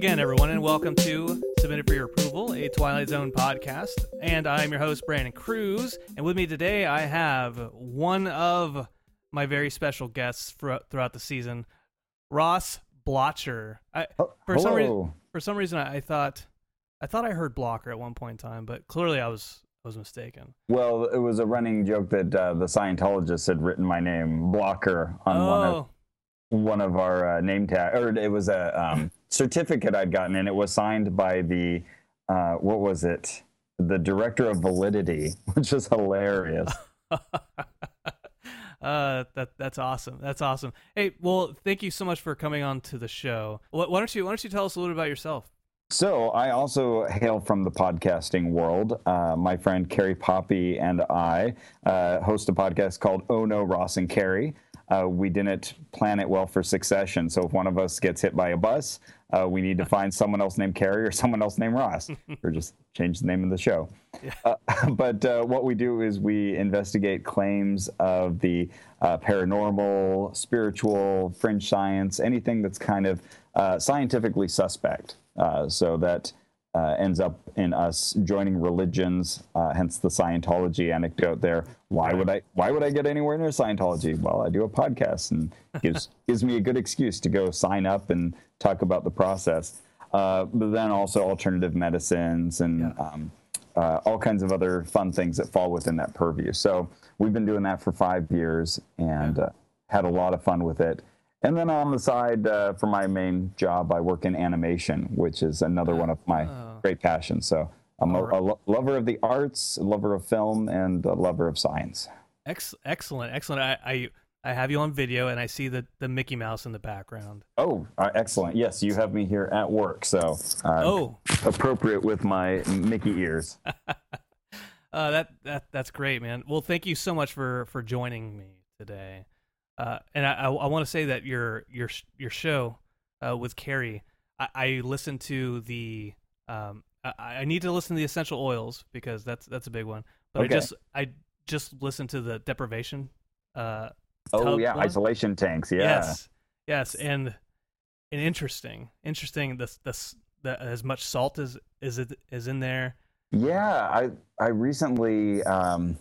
again, everyone, and welcome to Submitted for Your Approval, a Twilight Zone podcast. And I'm your host, Brandon Cruz. And with me today, I have one of my very special guests for, throughout the season, Ross Blotcher. I, Oh, for some reason, for some reason, I, I thought I thought I heard Blocker at one point in time, but clearly I was I was mistaken. Well, it was a running joke that uh, the Scientologists had written my name blocker on one of oh, one of our uh, name tag, or it was a um, certificate I'd gotten, and it was signed by the uh, what was it? The director of validity, which is hilarious. uh, that that's awesome. That's awesome. Hey, well, thank you so much for coming on to the show. Why, why don't you Why don't you tell us a little bit about yourself? So I also hail from the podcasting world. Uh, my friend Carrie Poppy and I uh, host a podcast called Oh No, Ross and Carrie. Uh, we didn't plan it well for succession, so if one of us gets hit by a bus, uh, we need to find someone else named Carrie or someone else named Ross, or just change the name of the show. Uh, but uh, what we do is we investigate claims of the uh, paranormal, spiritual, fringe science, anything that's kind of uh, scientifically suspect. Uh, so that uh, ends up in us joining religions, uh, hence the Scientology anecdote there. Why would I? Why would I get anywhere near Scientology? Well, I do a podcast and gives gives me a good excuse to go sign up and talk about the process. Uh, but then also alternative medicines and Yeah. um, uh, all kinds of other fun things that fall within that purview. So we've been doing that for five years and uh, had a lot of fun with it. And then on the side, uh, for my main job, I work in animation, which is another one of my Oh. great passions. So I'm a, a lo- lover of the arts, a lover of film, and a lover of science. Ex- excellent, excellent. I, I I have you on video, and I see the the Mickey Mouse in the background. Oh, uh, excellent. Yes, you have me here at work. So uh, Oh, appropriate with my Mickey ears. uh, that that that's great, man. Well, thank you so much for for joining me today. Uh, and I, I, I want to say that your your your show uh, with Carrie, I, I listened to the um, I, I need to listen to the essential oils because that's that's a big one. But Okay. I just I just listened to the deprivation. Uh, Oh, yeah, one. isolation tanks. Yeah. Yes, yes, and and interesting, interesting. This this the, as much salt as is it is in there. Yeah, I I recently um,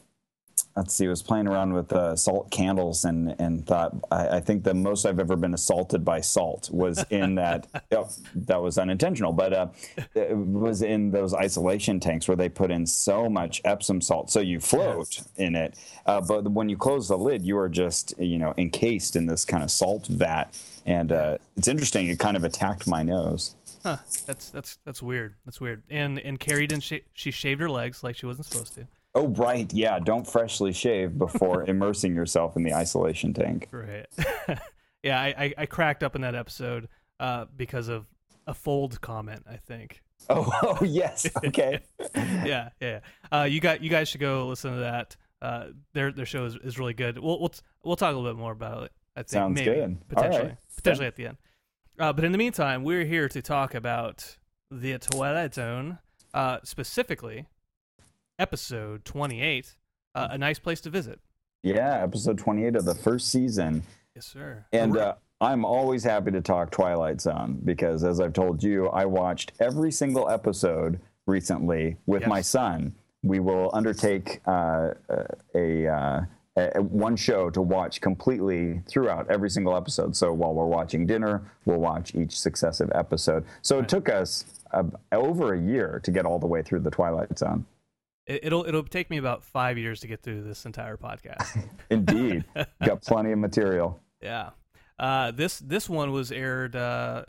let's see, was playing around with uh, salt candles and and thought I, I think the most I've ever been assaulted by salt was in that. oh, that was unintentional, but uh, it was in those isolation tanks where they put in so much Epsom salt, so you float in it. Uh, but when you close the lid, you are just you know encased in this kind of salt vat, and uh, it's interesting. It kind of attacked my nose. Huh? That's that's that's weird. That's weird. And and Carrie didn't. Sh- she shaved her legs like she wasn't supposed to. Oh, right. Yeah. Don't freshly shave before immersing yourself in the isolation tank. Right. yeah, I, I I cracked up in that episode uh, because of a fold comment. I think. Oh, oh yes. Okay. yeah, yeah. Uh, you got you guys should go listen to that. Uh, their their show is, is really good. We'll we'll we'll talk a little bit more about it. I think Sounds maybe good. All potentially right. potentially at the end. Uh, but in the meantime, we're here to talk about the Twilight Zone, uh, specifically episode twenty eight. Uh, a nice place to visit. Yeah. Episode 28 of the first season. Yes, sir. And uh, I'm always happy to talk Twilight Zone because, as I've told you, I watched every single episode recently with my son. We will undertake uh, a, uh, a, a one show to watch completely throughout every single episode. So while we're watching dinner, we'll watch each successive episode. So it took us uh, over a year to get all the way through the Twilight Zone. It, it'll it'll take me about five years to get through this entire podcast. Indeed, got plenty of material. Yeah. Uh, this this one was aired uh,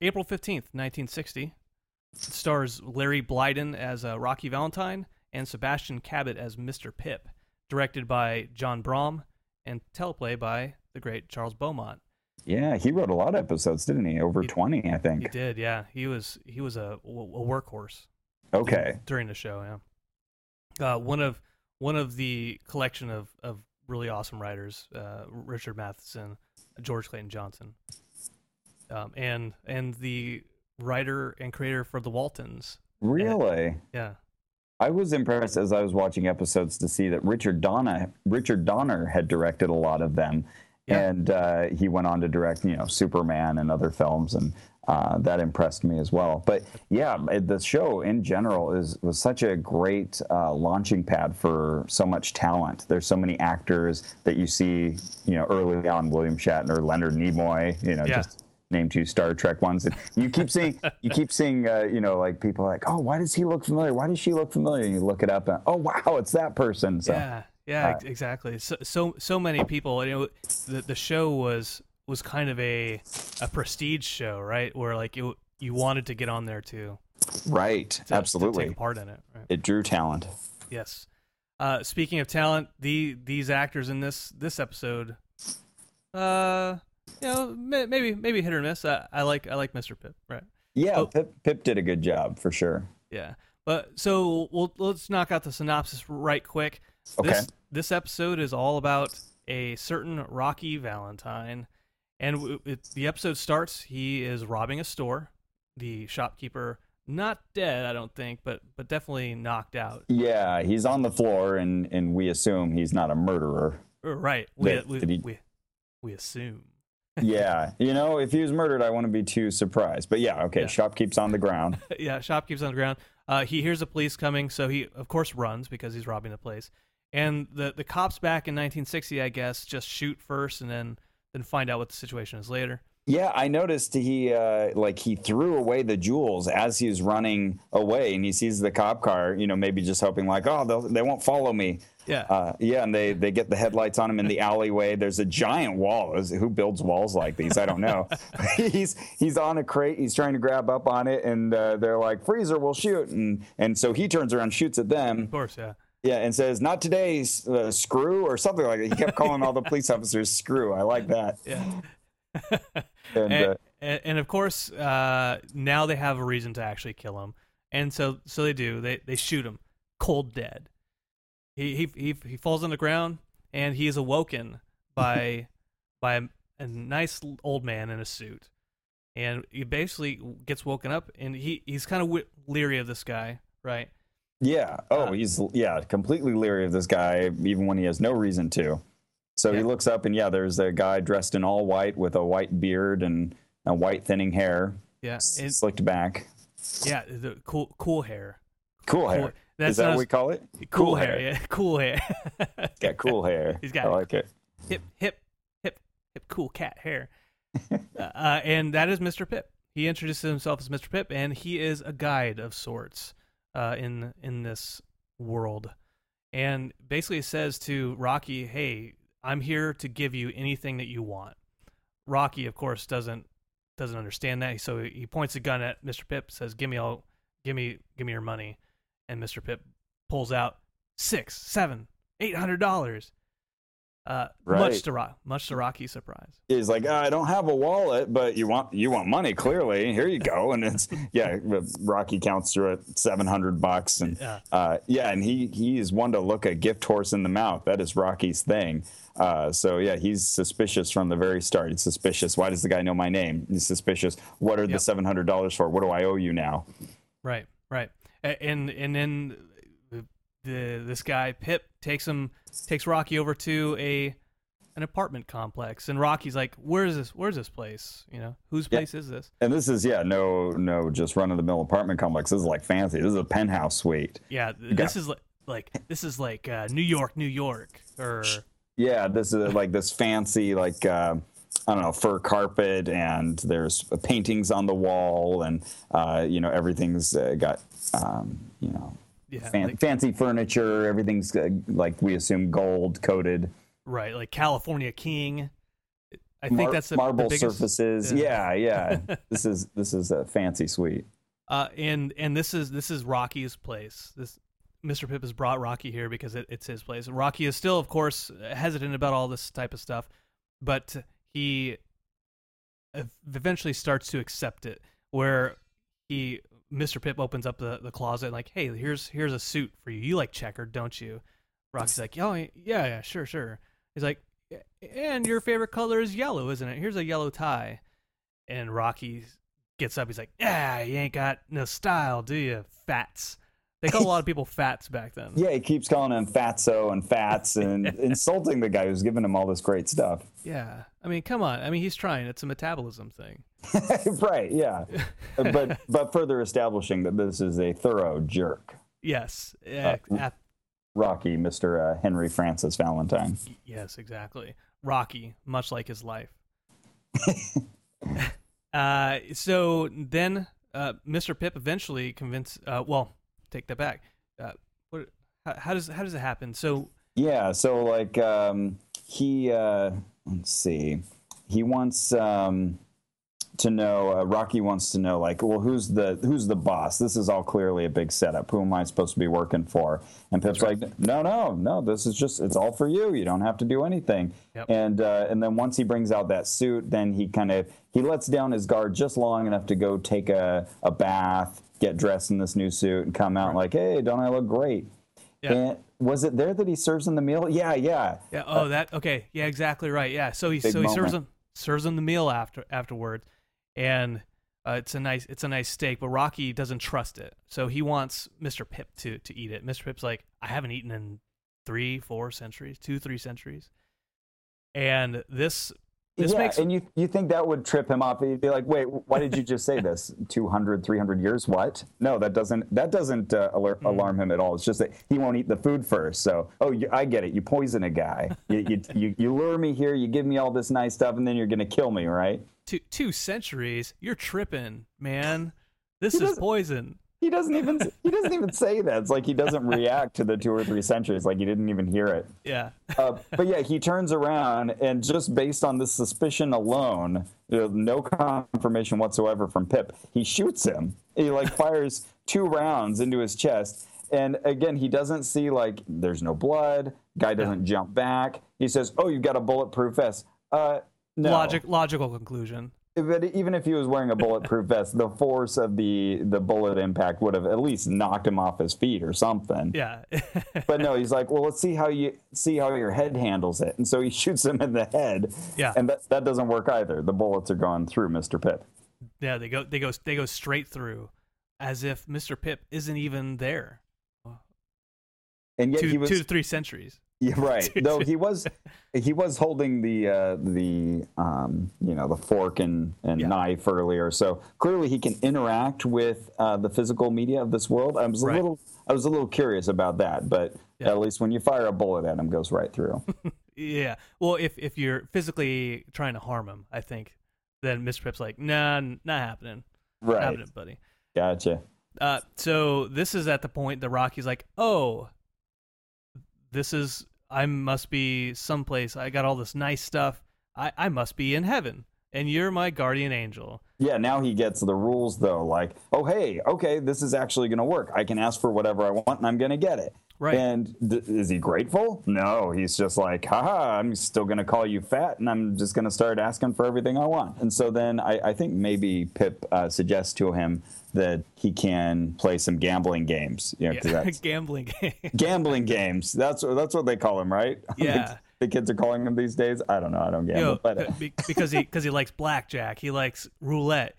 April fifteenth, nineteen sixty. Stars Larry Blyden as uh, Rocky Valentine and Sebastian Cabot as Mr. Pip. Directed by John Brahm and teleplay by the great Charles Beaumont. Yeah, he wrote a lot of episodes, didn't he? Over He- 20, I think. He did, yeah. He was he was a, a workhorse. Okay. during the show. Yeah, uh, one of one of the collection of of really awesome writers, uh, Richard Matheson, George Clayton Johnson, um, and and the writer and creator for the Waltons. Really? Yeah, I was impressed as I was watching episodes to see that Richard Donner Richard Donner had directed a lot of them, Yeah. and uh, he went on to direct you know Superman and other films. And uh, that impressed me as well. But yeah, the show in general is was such a great uh, launching pad for so much talent. There's so many actors that you see, you know, early on William Shatner, Leonard Nimoy, you know, Yeah. just name two Star Trek ones. And you keep seeing, you keep seeing, uh, you know, like people like, oh, why does he look familiar? Why does she look familiar? And you look it up, and oh wow, it's that person. So Yeah, yeah, ex- exactly. So, so so many people. You know, the the show was was kind of a a prestige show, right? Where like you you wanted to get on there too. right, to to absolutely, take part in it. Right? it drew talent. Yes. Uh, speaking of talent, the these actors in this this episode, uh, you know, may, maybe maybe hit or miss. I, I like I like Mr. Pip, right? Yeah, Oh. Pip, Pip did a good job for sure. Yeah. But so we'll let's knock out the synopsis right quick. Okay. This this episode is all about a certain Rocky Valentine, and it, the episode starts. He is robbing a store. The shopkeeper, not dead, I don't think, but but definitely knocked out. Yeah, he's on the floor, and and we assume he's not a murderer. Uh, Right. We Did- we, did he- we we assume. yeah, you know, if he was murdered, I wouldn't be too surprised. But yeah, okay, Yeah. shopkeep's on the ground. yeah, shopkeeper's on the ground. Uh, he hears the police coming, so he of course runs because he's robbing the place. And the the cops back in 1960, I guess, just shoot first and then then find out what the situation is later. Yeah, I noticed he uh, like he threw away the jewels as he was running away, and he sees the cop car. You know, maybe just hoping like, oh, they won't follow me. Yeah. Uh, yeah, and they they get the headlights on him in the alleyway. There's a giant wall. Who builds walls like these? I don't know. he's he's on a crate. He's trying to grab up on it, and uh, they're like, "Freezer, we'll shoot!" And and so he turns around, shoots at them. of course, yeah. Yeah, and says, "Not today, uh, screw," or something like that. He kept calling all the police officers "screw." I like that. Yeah. And, and, uh, and, and of course, uh, now they have a reason to actually kill him, and so so they do. They they shoot him cold dead. He he he, he falls on the ground, and he is awoken by by a, a nice old man in a suit, and he basically gets woken up, and he he's kind of w- leery of this guy, right? Yeah. Oh, Uh, he's yeah, completely leery of this guy, even when he has no reason to. So he looks up, and yeah, there's a guy dressed in all white with a white beard and a white thinning hair, Yeah, and, slicked back, yeah, the cool cool hair. cool hair. Cool- that's Is that what we call it? Cool, hair. yeah, cool hair. Got cool hair. He's got I like it. hip, hip, hip, hip, cool cat hair. uh, and that is Mr. Pip. He introduces himself as Mr. Pip, and he is a guide of sorts uh, in in this world. And basically says to Rocky, "Hey, I'm here to give you anything that you want." Rocky, of course, doesn't doesn't understand that, so he points a gun at Mr. Pip, says, "Give me all, give me, give me your money," and Mr. Pip pulls out six, seven, eight hundred dollars. Uh, Right. much to Rock, much to Rocky's surprise. He's like, "Ah, I don't have a wallet, but you want you want money clearly. Here you go. And it's yeah, Rocky counts through it, seven hundred bucks, and Yeah. uh, yeah, and he he is one to look a gift horse in the mouth. That is Rocky's thing. Uh, so yeah, he's suspicious from the very start. He's suspicious. Why does the guy know my name? He's suspicious. What are the seven hundred dollars for? What do I owe you now? Right, right. And and then the, this guy Pip takes him takes Rocky over to a an apartment complex, and Rocky's like, "Where's this? Where's this place? You know, whose Yeah. place is this?" And this is yeah, no no, just run of the mill apartment complex. This is like fancy. This is a penthouse suite. Yeah, th- this is like like this is like uh, New York, New York, or Yeah, this is like this fancy, like uh, I don't know, fur carpet, and there's paintings on the wall, and uh, you know everything's uh, got um, you know yeah, fan- like, fancy furniture. Everything's uh, like we assume gold coated, right, like California King. I think Mar- that's the, marble the biggest, surfaces. yeah. Yeah, yeah. this is this is a fancy suite. Uh, and and this is this is Rocky's place. This Mr. Pip has brought Rocky here because it, it's his place. Rocky is still, of course, hesitant about all this type of stuff, but he eventually starts to accept it. Where he Mr. Pip opens up the, the closet like, hey, here's here's a suit for you. You like checkered, don't you? Rocky's like, oh yeah, yeah, sure, sure. He's like, and your favorite color is yellow, isn't it? Here's a yellow tie. And Rocky gets up. He's like, "Yeah, you ain't got no style, do you, fats?" They call a lot of people fats back then. Yeah, he keeps calling him fatso and fats and insulting the guy who's giving him all this great stuff. Yeah. I mean, come on. I mean, he's trying. It's a metabolism thing. right, yeah. but but further establishing that this is a thorough jerk. Yes. Uh, at, Rocky, Mr. Uh, Henry Francis Valentine. Yes, exactly. Rocky, much like his life. uh, so then uh, Mr. Pip eventually convinced. Uh, well, take that back. Uh, what? How, how, does how does it happen? So yeah, so like um, he uh, let's see, he wants. Um, to know uh, rocky wants to know like well who's the who's the boss this is all clearly a big setup who am i supposed to be working for and pip's right. like no no no this is just it's all for you you don't have to do anything yep. and uh, and then once he brings out that suit then he kind of he lets down his guard just long enough to go take a, a bath get dressed in this new suit and come out right. like hey don't i look great yep. and was it there that he serves him the meal yeah yeah yeah oh uh, that okay yeah exactly right yeah so he so he serves him serves him the meal after afterwards and uh, it's a nice it's a nice steak, but Rocky doesn't trust it, so he wants Mr. Pip to to eat it. Mr. Pip's like, I haven't eaten in three, four centuries, two, three centuries, and this this yeah, makes and you you think that would trip him off? He'd be like, "Wait, why did you just say this? 200, 300 years? What? No, that doesn't that doesn't uh, alert, mm. alarm him at all. It's just that he won't eat the food first. So, oh, you, I get it. You poison a guy. you, you, you you lure me here. You give me all this nice stuff, and then you're gonna kill me, right? two two centuries. You're tripping, man. This is poison. He doesn't even he doesn't even say that. It's like he doesn't react to the two or three centuries, like he didn't even hear it. Yeah. uh, but yeah, he turns around and just based on this suspicion alone, you know, no confirmation whatsoever from Pip, he shoots him. He like fires two rounds into his chest. And again, he doesn't see like there's no blood. Guy doesn't yeah. jump back. He says, "Oh, you've got a bulletproof vest." Uh, no. Logic, logical conclusion. But even if he was wearing a bulletproof vest, the force of the the bullet impact would have at least knocked him off his feet or something. Yeah. but no, he's like, well, let's see how you see how your head handles it, and so he shoots him in the head. Yeah. And that that doesn't work either. The bullets are going through Mister Pip. Yeah, they go they go they go straight through, as if Mister Pip isn't even there. And yet two, he was two to three centuries. Yeah, right. Though he was he was holding the uh, the um, you know the fork and, and yeah. knife earlier, so clearly he can interact with uh, the physical media of this world. I was right. a little I was a little curious about that, but yeah. at least when you fire a bullet at him, goes right through. yeah. Well, if if you're physically trying to harm him, I think then Mr. Pip's like, nah, not happening. Right, not happening, buddy. Gotcha. Uh, so this is at the point that Rocky's like, oh, this is I must be someplace. I got all this nice stuff. I, I must be in heaven, and you're my guardian angel. Yeah, now he gets the rules though. Like, oh hey, okay, this is actually going to work. I can ask for whatever I want, and I'm going to get it. Right. And is he grateful? No, he's just like, haha, I'm still going to call you fat and I'm just going to start asking for everything I want. And so then I, I think maybe Pip uh, suggests to him that he can play some gambling games. You know, yeah, gambling games. gambling games. That's, that's what they call them, right? Yeah. The kids are calling him these days. I don't know. I don't gamble. You know, but, uh, because he, cause he likes blackjack. He likes roulette.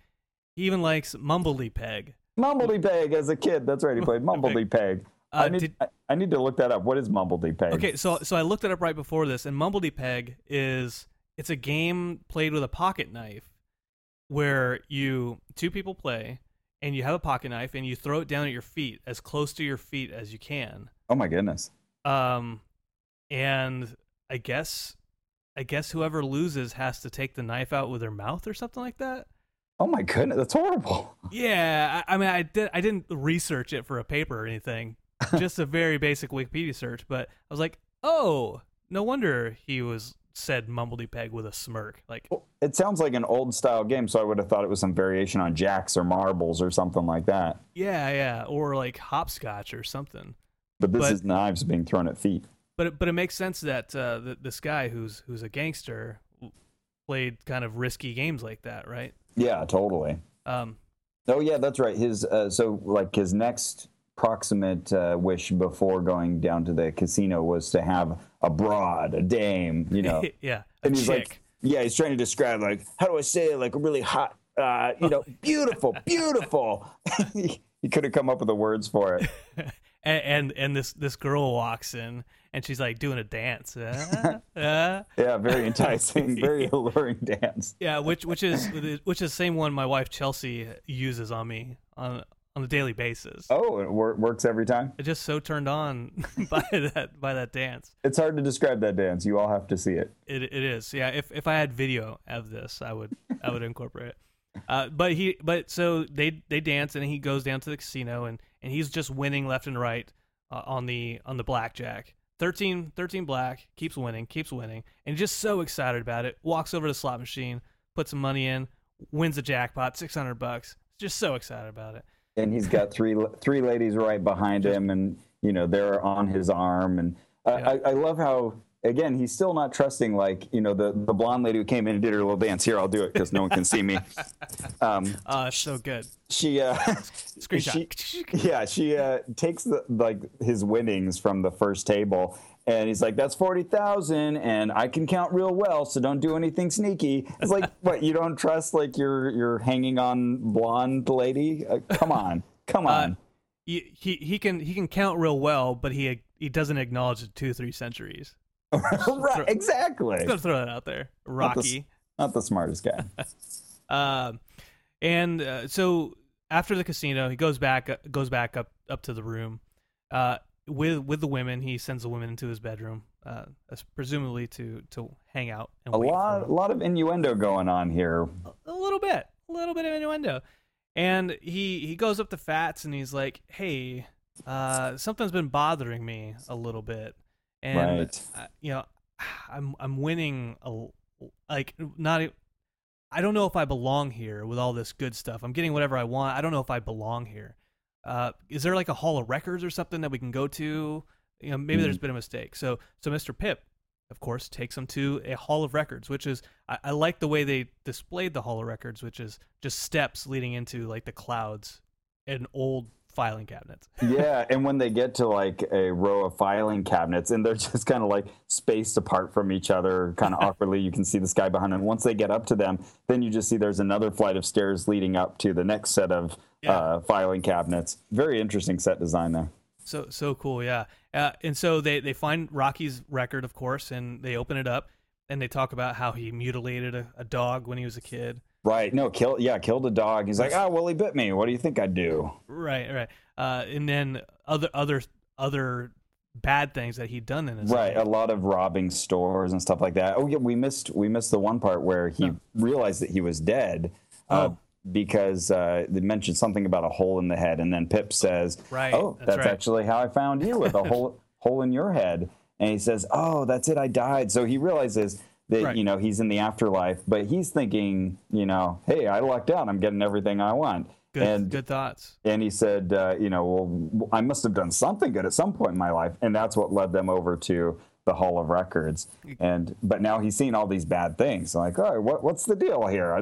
He even likes Mumbledy Peg. Mumbledy Peg as a kid. That's right. He played Mumbledy Peg. Uh, I, need, did, I, I, need to look that up. What is Mumbledy Peg? Okay, so so I looked it up right before this, and Mumbledy Peg is it's a game played with a pocket knife, where you two people play, and you have a pocket knife, and you throw it down at your feet as close to your feet as you can. Oh my goodness. Um, and I guess I guess whoever loses has to take the knife out with their mouth or something like that. Oh my goodness, that's horrible. Yeah, I, I mean, I did. I didn't research it for a paper or anything, just a very basic Wikipedia search. But I was like, oh, no wonder he was said Mumbledy Peg with a smirk. Like well, it sounds like an old style game, so I would have thought it was some variation on jacks or marbles or something like that. Yeah, yeah, or like hopscotch or something. But this but, is knives being thrown at feet. But it, but it makes sense that uh, the, this guy who's who's a gangster played kind of risky games like that, right? Yeah, totally. Um, oh yeah, that's right. His uh, so like his next proximate uh, wish before going down to the casino was to have a broad, a dame, you know. yeah, and he's chick. like, yeah, he's trying to describe like how do I say it like a really hot, uh, you know, beautiful, beautiful. he could have come up with the words for it. and, and and this this girl walks in and she's like doing a dance. Uh, uh. Yeah, very enticing, very alluring dance. Yeah, which which is which is the same one my wife Chelsea uses on me on on a daily basis. Oh, it wor- works every time. It just so turned on by that by that dance. It's hard to describe that dance. You all have to see it. It it is. Yeah, if if I had video of this, I would I would incorporate it. Uh, but he but so they they dance and he goes down to the casino and and he's just winning left and right uh, on the on the blackjack. 13, 13 black, keeps winning, keeps winning, and just so excited about it. Walks over to the slot machine, puts some money in, wins the jackpot, 600 bucks. Just so excited about it. And he's got three three ladies right behind him, and you know they're on his arm. And Yeah. I, I love how again he's still not trusting. Like you know the the blonde lady who came in and did her little dance. Here, I'll do it because no one can see me. Um, Uh, so good. she uh, Screenshot. She, yeah, she uh, takes the like his winnings from the first table, and he's like, "That's forty thousand, and I can count real well, so don't do anything sneaky." It's like, what? You don't trust like your your hanging on blonde lady? Uh, come on, come on. he, he he can he can count real well, but he he doesn't acknowledge the two three centuries. right, exactly. Gotta throw that out there. Not the, Rocky. not the smartest guy. Um, and uh, so after the casino, he goes back goes back up up to the room. Uh, with with the women, he sends the women into his bedroom, uh, presumably to to hang out and A lot, a lot of innuendo going on here. a little bit, a little bit of innuendo. And he he goes up to Fats and he's like, "Hey, uh, something's been bothering me a little bit, and Right. uh, you know, I'm I'm winning a like not. I don't know if I belong here with all this good stuff. I'm getting whatever I want. I don't know if I belong here. Uh, is there like a hall of records or something that we can go to? You know, maybe there's been a mistake. So, so Mr. Pip, of course, takes them to a hall of records, which is I, I like the way they displayed the hall of records, which is just steps leading into like the clouds and old filing cabinets. yeah, and when they get to like a row of filing cabinets and they're just kind of like spaced apart from each other, kind of awkwardly, you can see the sky behind them. Once they get up to them, then you just see there's another flight of stairs leading up to the next set of Yeah. uh, filing cabinets. Very interesting set design there. So so cool, yeah. Uh, and so they they find Rocky's record, of course, and they open it up and they talk about how he mutilated a, a dog when he was a kid. Right? No, kill. Yeah, killed a dog. He's like, oh, well, he bit me. What do you think I'd do? Right, right. Uh, and then other other other bad things that he'd done in his Right, life. a lot of robbing stores and stuff like that. Oh yeah, we missed we missed the one part where he realized that he was dead. Uh, Oh. because uh, they mentioned something about a hole in the head, and then Pip says, Right, "Oh, that's that's, right. actually how I found you with a hole hole in your head." And he says, "Oh, that's it. I died." So he realizes that Right. you know he's in the afterlife, but he's thinking, you know, "Hey, I lucked out. I'm getting everything I want." Good and good thoughts. and he said, uh, you know, well, I must have done something good at some point in my life, and that's what led them over to the Hall of Records. And but now he's seen all these bad things. Like, oh, what, what's the deal here?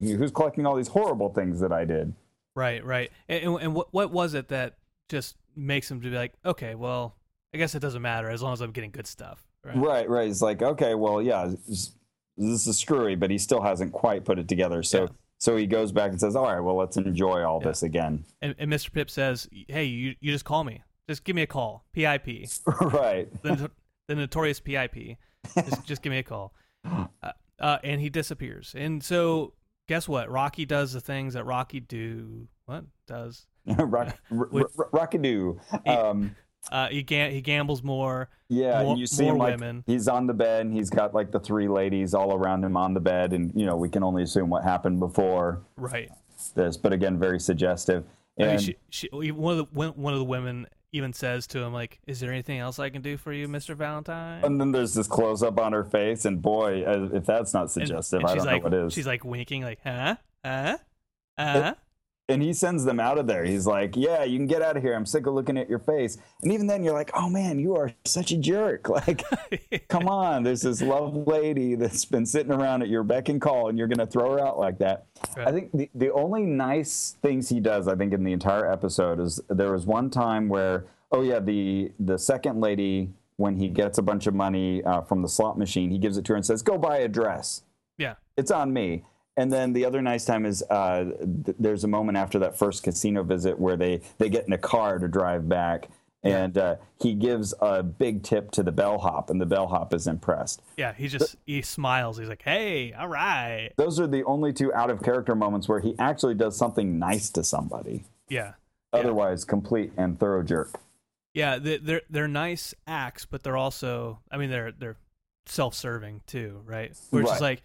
Who's collecting all these horrible things that I did? Right, right. And, and, and what what was it that just makes him to be like, okay, well, I guess it doesn't matter as long as I'm getting good stuff. Right. Right, right. He's like, okay, well, yeah, this is screwy, but he still hasn't quite put it together. So, Yeah. so he goes back and says, all right, well, let's enjoy all Yeah. this again. And, and Mr. Pip says, hey, you you just call me. Just give me a call. PIP. right. the, the notorious PIP. Just, just give me a call. Uh, uh, and he disappears. And so, guess what? Rocky does the things that Rocky do. What does? Rock, With- r- rockadoo. Um, Uh, he he gambles more. Yeah, More- and you see him like women. he's on the bed and he's got like the three ladies all around him on the bed, and you know we can only assume what happened before Right. this, but again, very suggestive. I mean, And she, she, one of the one of the women even says to him like, "Is there anything else I can do for you, Mister Valentine?" and then there's this close up on her face, and boy, uh, if that's not suggestive, and I she's don't like, know what is. She's like winking, like, "Huh? Huh? Huh?" And he sends them out of there. He's like, "Yeah, you can get out of here. I'm sick of looking at your face." And even then, you're like, "Oh man, you are such a jerk!" Like, come on, there's this love lady that's been sitting around at your beck and call, and you're gonna throw her out like that. Right. I think the the only nice things he does, I think, in the entire episode is there was one time where, oh yeah, the the second lady when he gets a bunch of money uh, from the slot machine, he gives it to her and says, "Go buy a dress." yeah. it's on me. And then the other nice time is uh, th- there's a moment after that first casino visit where they they get in a car to drive back, and uh, he gives a big tip to the bellhop, and the bellhop is impressed. Yeah, he just he smiles. He's like, "Hey, all right." Those are the only two out of character moments where he actually does something nice to somebody. Yeah, Otherwise, complete and thorough jerk. yeah. they- They're they're nice acts, but they're also, I mean, they're they're self-serving too, right? Where it's just like,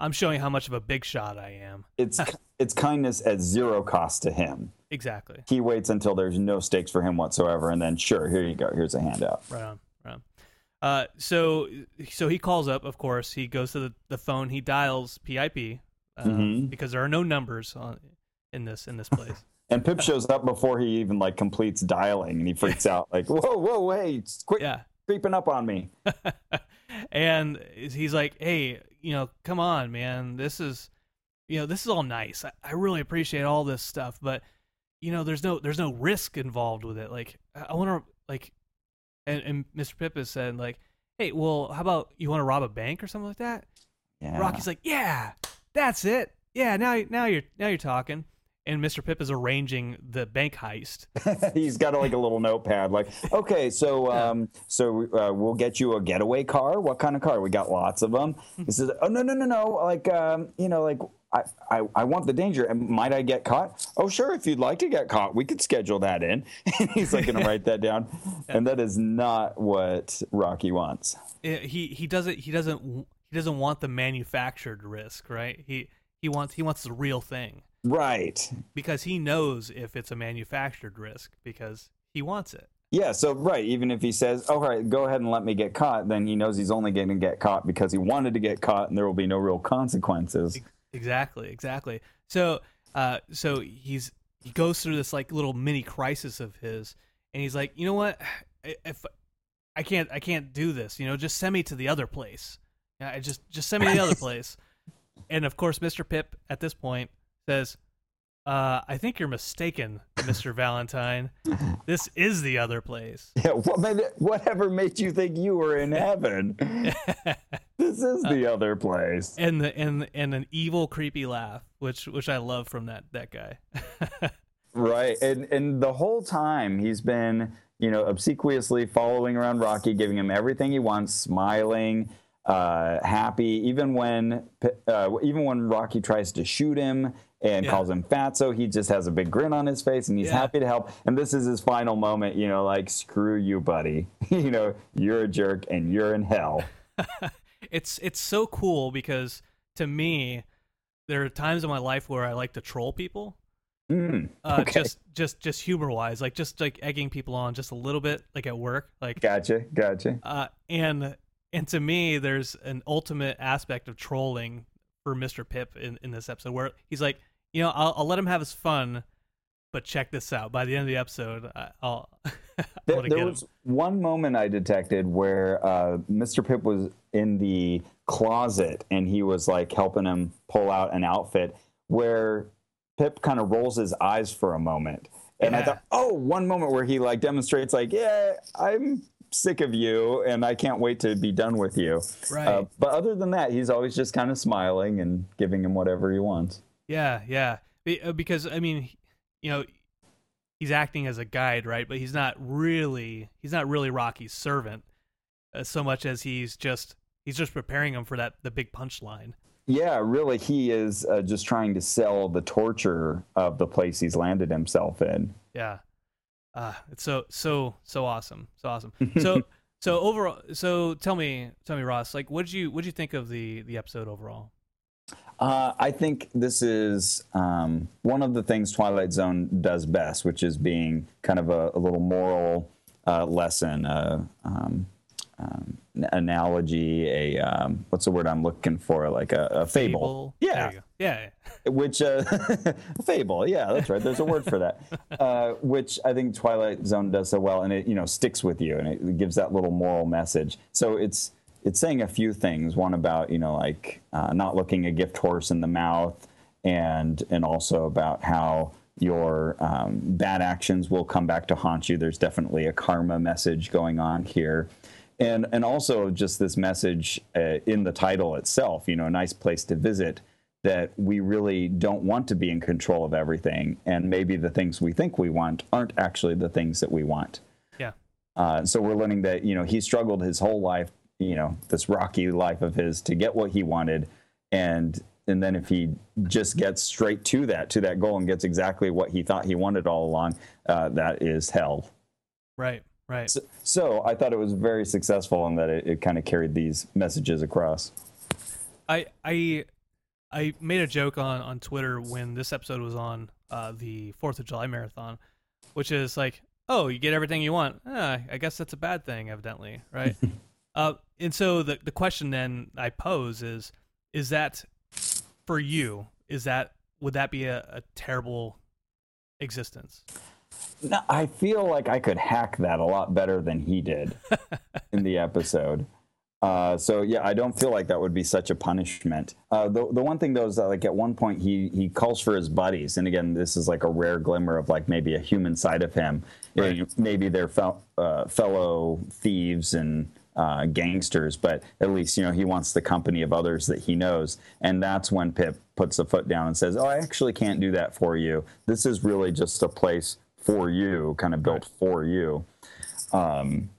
I'm showing how much of a big shot I am. It's it's kindness at zero cost to him. Exactly. He waits until there's no stakes for him whatsoever, and then sure, here you go. Here's a handout. Right on. Right on. Uh, so so he calls up. Of course, he goes to the, the phone. He dials PIP uh, Mhm. because there are no numbers on in this in this place. And Pip shows up before he even like completes dialing, and he freaks out like, "Whoa, whoa, hey, it's quick, yeah. creeping up on me." and he's like, "Hey, you know, come on, man. This is, you know, this is all nice. I, I really appreciate all this stuff, but you know, there's no there's no risk involved with it. Like, I, I want to like." And, and Mr. Pip has said like, "Hey, well, how about you want to rob a bank or something like that?" Yeah. Rocky's like, "Yeah, that's it. Yeah, now now you're now you're talking." And Mr. Pip is arranging the bank heist. He's got like a little notepad, like, okay, so um, so uh, we'll get you a getaway car. What kind of car? We got lots of them. He says, oh no, no, no, no, like, um, you know, like. I, I, I want the danger. And might I get caught? Oh, sure. If you'd like to get caught, we could schedule that in. And he's like going to write that down. And that is not what Rocky wants. Eh, he he doesn't he doesn't he doesn't want the manufactured risk, right? He he wants he wants the real thing Right. because he knows if it's a manufactured risk because he wants it. Yeah, so right, even if he says, "All right, go ahead and let me get caught," then he knows he's only going to get caught because he wanted to get caught, and there will be no real consequences. Exactly, exactly. So uh so he's he goes through this like little mini crisis of his and he's like, "You know what? If I can't I can't do this, you know, just send me to the other place. I just just send me to the other place." And of course, Mr. Pip at this point says, uh, I think you're mistaken, Mr. Valentine. This is the other place. Yeah, what made it, whatever made you think you were in heaven? this is the other place. and the and and an evil, creepy laugh, which which I love from that that guy. Right, and and the whole time he's been, you know, obsequiously following around Rocky, giving him everything he wants, smiling, uh, happy. Even when, uh, even when Rocky tries to shoot him and Yeah. calls him fatso, he just has a big grin on his face, and he's Yeah. happy to help. And this is his final moment, you know, like screw you, buddy. you know, you're a jerk, and you're in hell. it's it's so cool because to me, there are times in my life where I like to troll people. Mm, Uh, just just just humor wise, like just like egging people on just a little bit, like at work, like Gotcha, gotcha. uh, and and to me, there's an ultimate aspect of trolling for Mr. Pip in, in this episode where he's like, you know, I'll, I'll let him have his fun, but check this out. By the end of the episode, I- I'll I There, there get was him. one moment I detected where uh, Mr. Pip was in the closet and he was like helping him pull out an outfit where Pip kind of rolls his eyes for a moment. And I Yeah. thought, oh, one moment where he like demonstrates, like, yeah, I'm sick of you and I can't wait to be done with you. Right. Uh, but other than that, he's always just kind of smiling and giving him whatever he wants. Yeah, yeah. Uh, Because I mean, you know, he's acting as a guide, right? But he's not really he's not really Rocky's servant uh, so much as he's just he's just preparing him for that the big punchline. Yeah, really, he is uh, just trying to sell the torture of the place he's landed himself in. Yeah. Uh it's so so so awesome. So awesome. So so overall so tell me tell me Ross, like what did you what did you think of the the episode overall? Uh, I think this is um, one of the things Twilight Zone does best, which is being kind of a, a little moral uh, lesson, uh, um, um, an analogy, a um, what's the word I'm looking for? Like a, a fable. There Yeah. Yeah. which uh, fable. Yeah, that's right. There's a word for that. Uh, which I think Twilight Zone does so well, and it you know sticks with you, and it gives that little moral message. So it's it's saying a few things. One about you know like uh, not looking a gift horse in the mouth, and and also about how your um, bad actions will come back to haunt you. There's definitely a karma message going on here. And, and also just this message uh, in the title itself, you know, a nice place to visit that we really don't want to be in control of everything, and maybe the things we think we want aren't actually the things that we want. Yeah. Uh, so we're learning that you know he struggled his whole life, you know, this rocky life of his to get what he wanted, and and then if he just gets straight to that to that goal and gets exactly what he thought he wanted all along, uh, that is hell. Right. Right. So, so, I thought it was very successful in that it, it kind of carried these messages across. I I I made a joke on on Twitter when this episode was on uh, the Fourth of July marathon, which is like, oh, you get everything you want. Eh, I guess that's a bad thing, evidently, right? uh, and so the the question then I pose is, is that for you? Is that would that be a, a terrible existence? No, I feel like I could hack that a lot better than he did in the episode. Uh, so yeah, I don't feel like that would be such a punishment. Uh, the the one thing though is that like at one point he he calls for his buddies, and again this is like a rare glimmer of like maybe a human side of him. Right. You know, maybe they're fel- uh, fellow thieves and uh, gangsters, but at least you know he wants the company of others that he knows, and that's when Pip puts the foot down and says, "Oh, I actually can't do that for you. This is really just a place for you, kind of built for you." Um,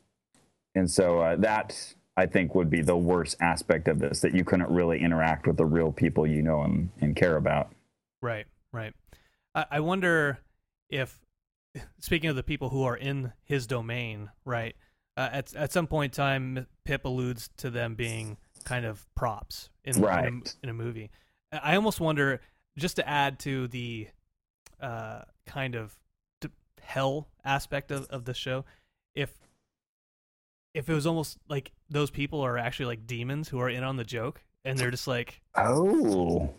and so uh, that I think would be the worst aspect of this that you couldn't really interact with the real people you know and, and care about. Right, right. I, I wonder if, speaking of the people who are in his domain, right? Uh, at at some point in time, Pip alludes to them being kind of props in, right. in, a, in a movie. I almost wonder, just to add to the uh, kind of hell aspect of, of the show, if if it was almost like those people are actually like demons who are in on the joke and they're just like oh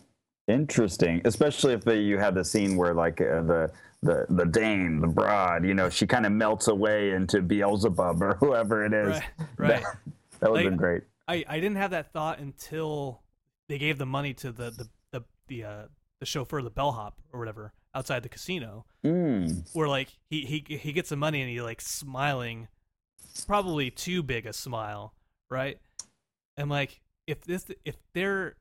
interesting especially if you had the scene where like uh, the the the dame, the broad, you know, she kind of melts away into Beelzebub or whoever it is. Right. right. That, that would have like, been great. I, I didn't have that thought until they gave the money to the the the the, uh, the chauffeur, the bellhop or whatever, outside the casino. Mm. Where like he he he gets the money and he like smiling probably too big a smile, right? And like if this if they're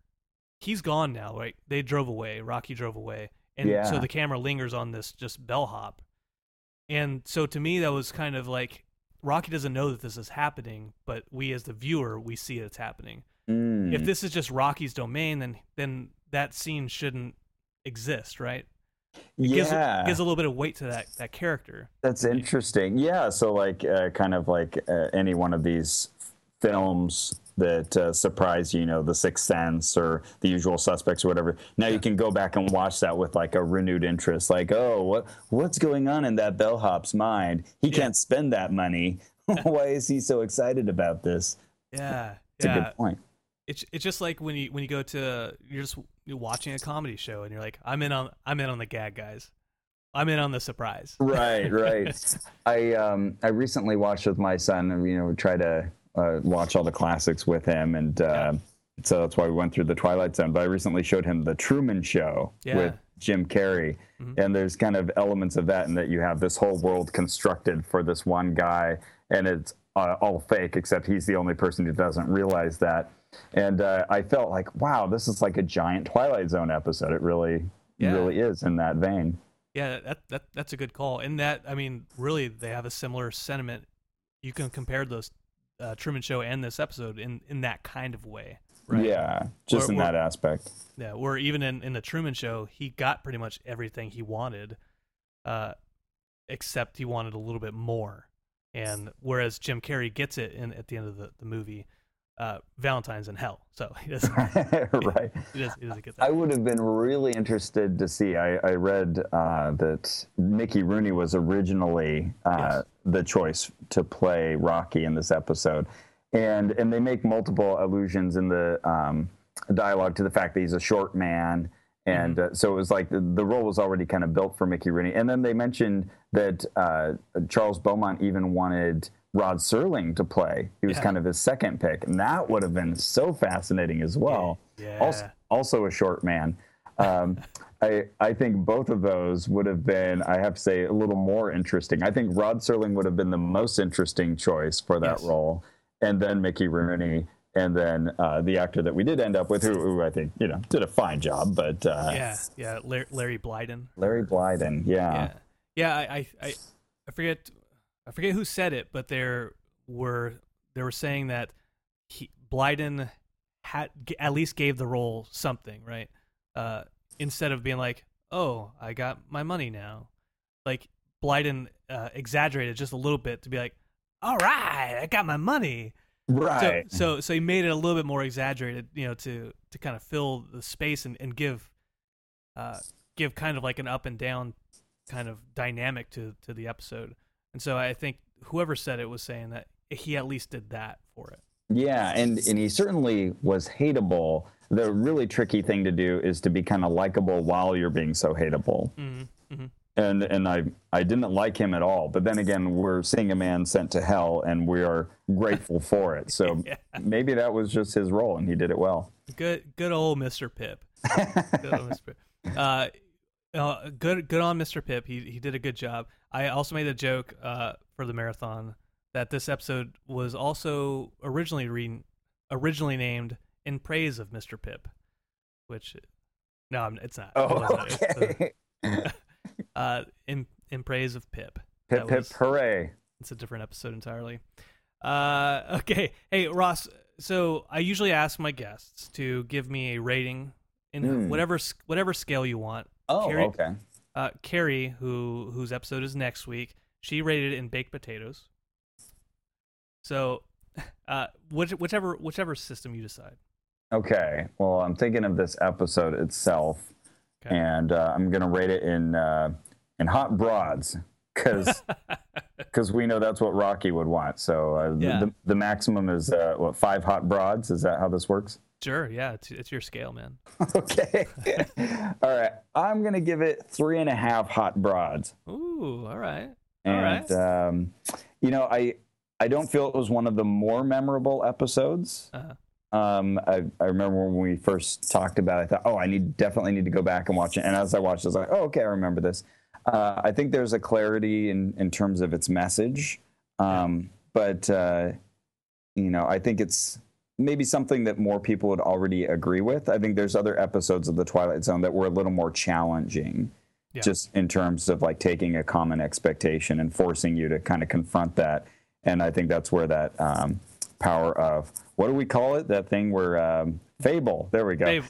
he's gone now, right? They drove away. Rocky drove away, and yeah. so the camera lingers on this just bellhop. And so to me, that was kind of like Rocky doesn't know that this is happening, but we as the viewer we see it's happening. Mm. If this is just Rocky's domain, then then that scene shouldn't exist, right? It yeah. gives, gives a little bit of weight to that that character. That's interesting. Yeah, so like uh, kind of like uh, any one of these films that uh, surprise you, you know, The Sixth Sense or The Usual Suspects or whatever. Now yeah. you can go back and watch that with like a renewed interest. Like, oh, what what's going on in that bellhop's mind? He yeah. can't spend that money. Why is he so excited about this? Yeah, it's yeah. a good point it's it's just like when you when you go to you're just you're watching a comedy show and you're like I'm in on I'm in on the gag guys. I'm in on the surprise. Right, right. I um I recently watched with my son. You know, try to uh, watch all the classics with him, and uh, yeah. so that's why we went through the Twilight Zone. But I recently showed him the Truman Show yeah. with Jim Carrey, mm-hmm. and there's kind of elements of that, in that you have this whole world constructed for this one guy, and it's uh, all fake, except he's the only person who doesn't realize that and uh, I felt like, wow, this is like a giant Twilight Zone episode. It really, yeah. really is in that vein. Yeah, that, that that's a good call. In that, I mean, really, they have a similar sentiment. You can compare those uh, Truman Show and this episode in in that kind of way. Right? Yeah, just in that aspect. Yeah, where even in, in the Truman Show, he got pretty much everything he wanted, uh, except he wanted a little bit more. And whereas Jim Carrey gets it in at the end of the, the movie, uh, Valentine's in hell. So he doesn't. right. He, does, he doesn't get that. I would have been really interested to see. I, I read uh, that Mickey Rooney was originally uh, yes. the choice to play Rocky in this episode, and and they make multiple allusions in the um, dialogue to the fact that he's a short man. And mm-hmm. uh, so it was like the, the, role was already kind of built for Mickey Rooney. And then they mentioned that uh, Charles Beaumont even wanted Rod Serling to play. He was yeah. kind of his second pick, and that would have been so fascinating as well. Yeah. Also, also a short man. Um, I I think both of those would have been, I have to say, a little more interesting. I think Rod Serling would have been the most interesting choice for that yes. role, and then Mickey Rooney. and then uh, the actor that we did end up with, who, who I think you know did a fine job, but uh, yeah, yeah, Larry, Larry Blyden. Larry Blyden, yeah, Yeah, yeah. I, I, I, I forget, I forget who said it, but there were they were saying that he, Blyden had at least gave the role something, right? Uh, instead of being like, "Oh, I got my money now," like Blyden uh, exaggerated just a little bit to be like, "All right, I got my money." right. So, so so he made it a little bit more exaggerated, you know, to to kind of fill the space and, and give uh give kind of like an up and down kind of dynamic to to the episode. And so I think whoever said it was saying that he at least did that for it. Yeah, and and he certainly was hateable. The really tricky thing to do is to be kind of likable while you're being so hateable. Mm-hmm. And and I I didn't like him at all. But then again, we're seeing a man sent to hell, and we are grateful for it. So Yeah. maybe that was just his role, and he did it well. Good good old Mr. Pip. good old Mr. Pip. Uh, uh, good good on Mr. Pip. He he did a good job. I also made a joke uh, for the marathon that this episode was also originally re- originally named in praise of Mr. Pip, which no, it's not. Oh. It's, okay. uh, in in praise of Pip. Hip That hip was- hooray! it's a different episode entirely. Uh, okay. Hey, Ross. So I usually ask my guests to give me a rating in Hmm. whatever whatever scale you want. Oh, okay. Uh, Carrie, who whose episode is next week, she rated it in baked potatoes. So, uh, which, whichever whichever system you decide. Okay. Well, I'm thinking of this episode itself, Okay. and uh, I'm gonna rate it in uh, in hot broads because because we know that's what Rocky would want. So uh, Yeah. the, the maximum is uh, what five hot broads? Is that how this works? Sure. Yeah, it's it's your scale, man. okay. All right. I'm gonna give it three and a half hot broads. Ooh. All right. All And right. um, you know, I I don't feel it was one of the more memorable episodes. Uh-huh. Um, I, I remember when we first talked about it, I thought, oh, I need definitely need to go back and watch it. And as I watched, it, I was like, oh, okay, I remember this. Uh, I think there's a clarity in, in terms of its message. Um, But, uh, you know, I think it's maybe something that more people would already agree with. I think there's other episodes of The Twilight Zone that were a little more challenging Yeah. just in terms of like taking a common expectation and forcing you to kind of confront that. And I think that's where that um, power of what do we call it? That thing where um, fable. There we go. Babe,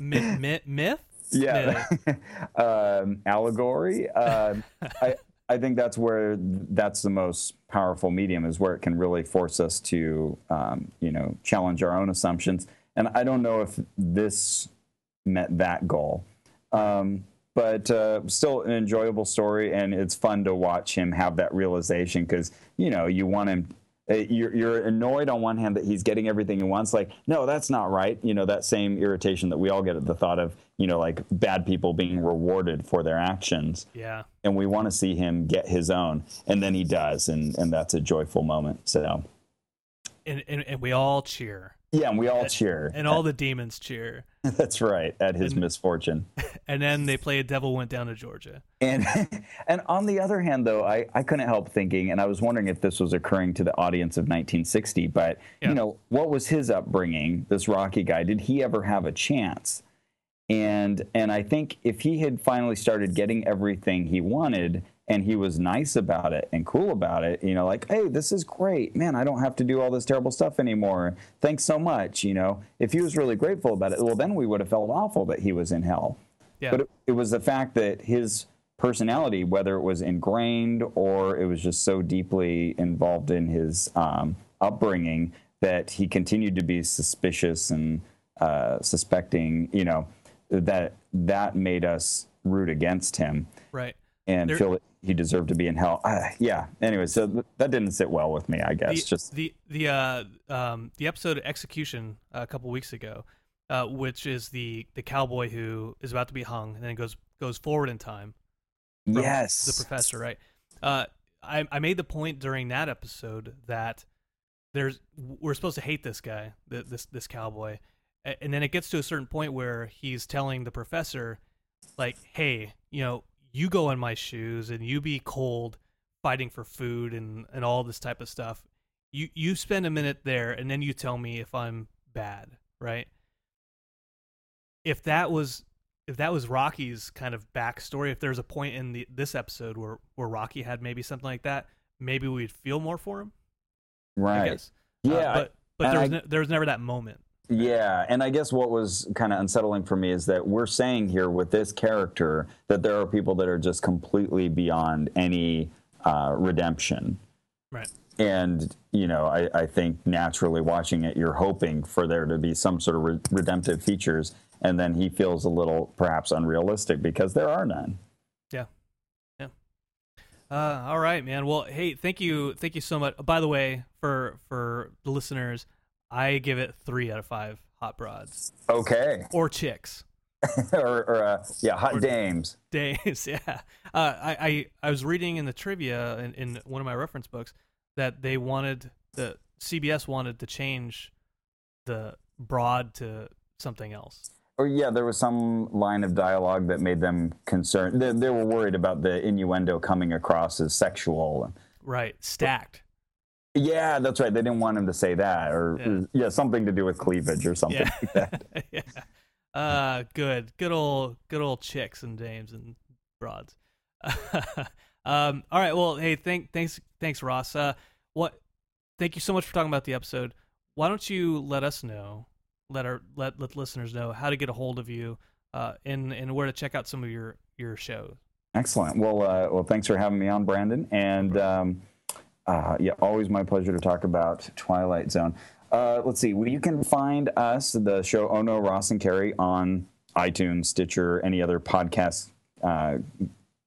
myth, myth, myth? Yeah, um, allegory. Um I I think that's where that's the most powerful medium is where it can really force us to um, you know challenge our own assumptions. And I don't know if this met that goal. Um, but uh, still an enjoyable story, and it's fun to watch him have that realization because you know you want him. uh, You're, you're annoyed on one hand that he's getting everything he wants. Like, no, that's not right. You know that same irritation that we all get at the thought of you know like bad people being rewarded for their actions, Yeah. and we want to see him get his own, and then he does, and and that's a joyful moment. So And, and and we all cheer, yeah, and we all cheer, and all the demons cheer, that's right at his and- misfortune. and then they play "A Devil Went Down to Georgia." And and on the other hand, though, I, I couldn't help thinking, and I was wondering if this was occurring to the audience of 1960. But Yeah. you know, what was his upbringing? This Rocky guy, did he ever have a chance? And and I think if he had finally started getting everything he wanted, and he was nice about it and cool about it, you know, like, hey, this is great, man. I don't have to do all this terrible stuff anymore. Thanks so much. You know, if he was really grateful about it, well, then we would have felt awful that he was in hell. Yeah. But it, it was the fact that his personality, whether it was ingrained or it was just so deeply involved in his um, upbringing, that he continued to be suspicious and uh, suspecting, you know, that that made us root against him Right. and There- feel that he deserved to be in hell. Uh, yeah. Anyway, so th- that didn't sit well with me, I guess. the, just the the uh um the episode execution uh, a couple weeks ago uh which is the the cowboy who is about to be hung and then goes goes forward in time yes, the professor right uh i i made the point during that episode that there's we're supposed to hate this guy this this cowboy and then it gets to a certain point where he's telling the professor like hey you know you go in my shoes and you be cold fighting for food and and all this type of stuff you you spend a minute there and then you tell me if I'm bad, right? If that was if that was Rocky's kind of backstory, if there's a point in the this episode where where Rocky had maybe something like that, maybe we'd feel more for him. I Right. Uh, Yeah. but but and there was I- ne- there was never that moment. Yeah, and I guess what was kind of unsettling for me is that we're saying here with this character that there are people that are just completely beyond any uh, redemption. Right. And, you know, I, I think naturally watching it, you're hoping for there to be some sort of re- redemptive features. And then he feels a little perhaps unrealistic because there are none. Yeah. Yeah. Uh, all right, man. Well, hey, thank you, thank you so much. By the way, for for the listeners, I give it three out of five hot broads Okay. or chicks. or, or uh, yeah, hot dames. Dames, yeah. Uh, I, I I was reading in the trivia in, in one of my reference books that they wanted the CBS wanted to change the broad to something else. Or yeah, there was some line of dialogue that made them concerned. They, they were worried about the innuendo coming across as sexual. Right, stacked. Yeah, that's right. They didn't want him to say that, or Yeah. yeah, something to do with cleavage or something Yeah. like that. yeah. Uh, good, good old, good old chicks and dames and broads. um, all right. Well, hey, thank, thanks, thanks, Ross. Uh, what? Thank you so much for talking about the episode. Why don't you let us know, let our let let listeners know how to get a hold of you, uh, and and where to check out some of your your shows. Excellent. Well, uh, well, thanks for having me on, Brandon. And um, uh, yeah, always my pleasure to talk about Twilight Zone. Uh, let's see. Well, you can find us, the show Oh No, Ross and Carrie, on iTunes, Stitcher, any other podcast uh,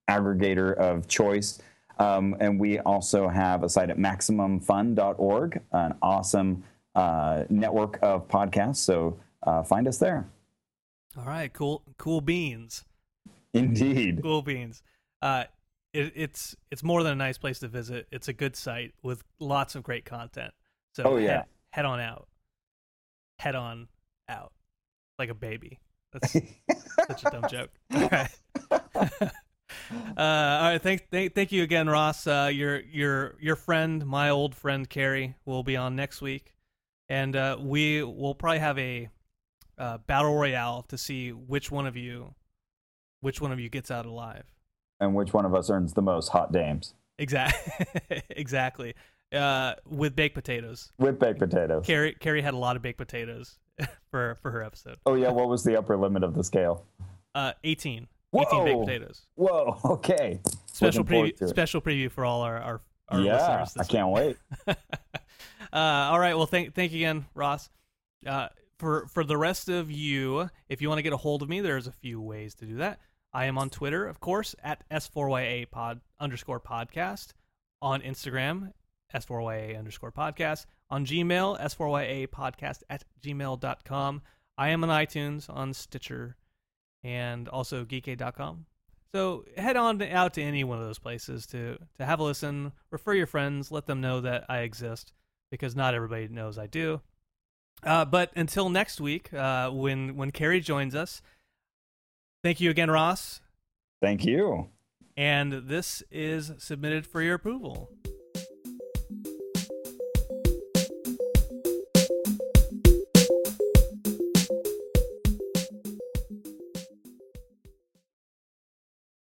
aggregator of choice. Um, and we also have a site at MaximumFun.org, an awesome uh, network of podcasts. So uh, find us there. All right, cool, cool beans. Indeed. cool beans. Uh, it, it's it's more than a nice place to visit. It's a good site with lots of great content. So Oh, yeah. head, head on out. Head on out, like a baby. That's such a dumb joke. All right. uh, all right. Thank, thank thank you again, Ross. Uh, your your your friend, my old friend Carrie, will be on next week, and uh, we will probably have a uh, battle royale to see which one of you, which one of you gets out alive. And which one of us earns the most hot dames? Exactly. exactly. Uh, with baked potatoes. With baked potatoes. Carrie Carrie had a lot of baked potatoes for for her episode. Oh yeah, what was the upper limit of the scale? Uh, 18. 18 baked potatoes. Whoa, okay. Special preview. Special preview for all our our, our yeah, listeners. I can't wait. uh, all right. Well, thank thank you again, Ross. Uh, for for the rest of you, if you want to get a hold of me, there's a few ways to do that. I am on Twitter, of course, at s4ya pod underscore podcast. On Instagram, s4ya underscore podcast. On Gmail, s4ya podcast at gmail.com. I am on iTunes, on Stitcher, and also geekade.com. So head on out to any one of those places to to have a listen. Refer your friends. Let them know that I exist because not everybody knows I do. Uh, but until next week, uh, when when Carrie joins us, thank you again, Ross. Thank you. And this is submitted for your approval.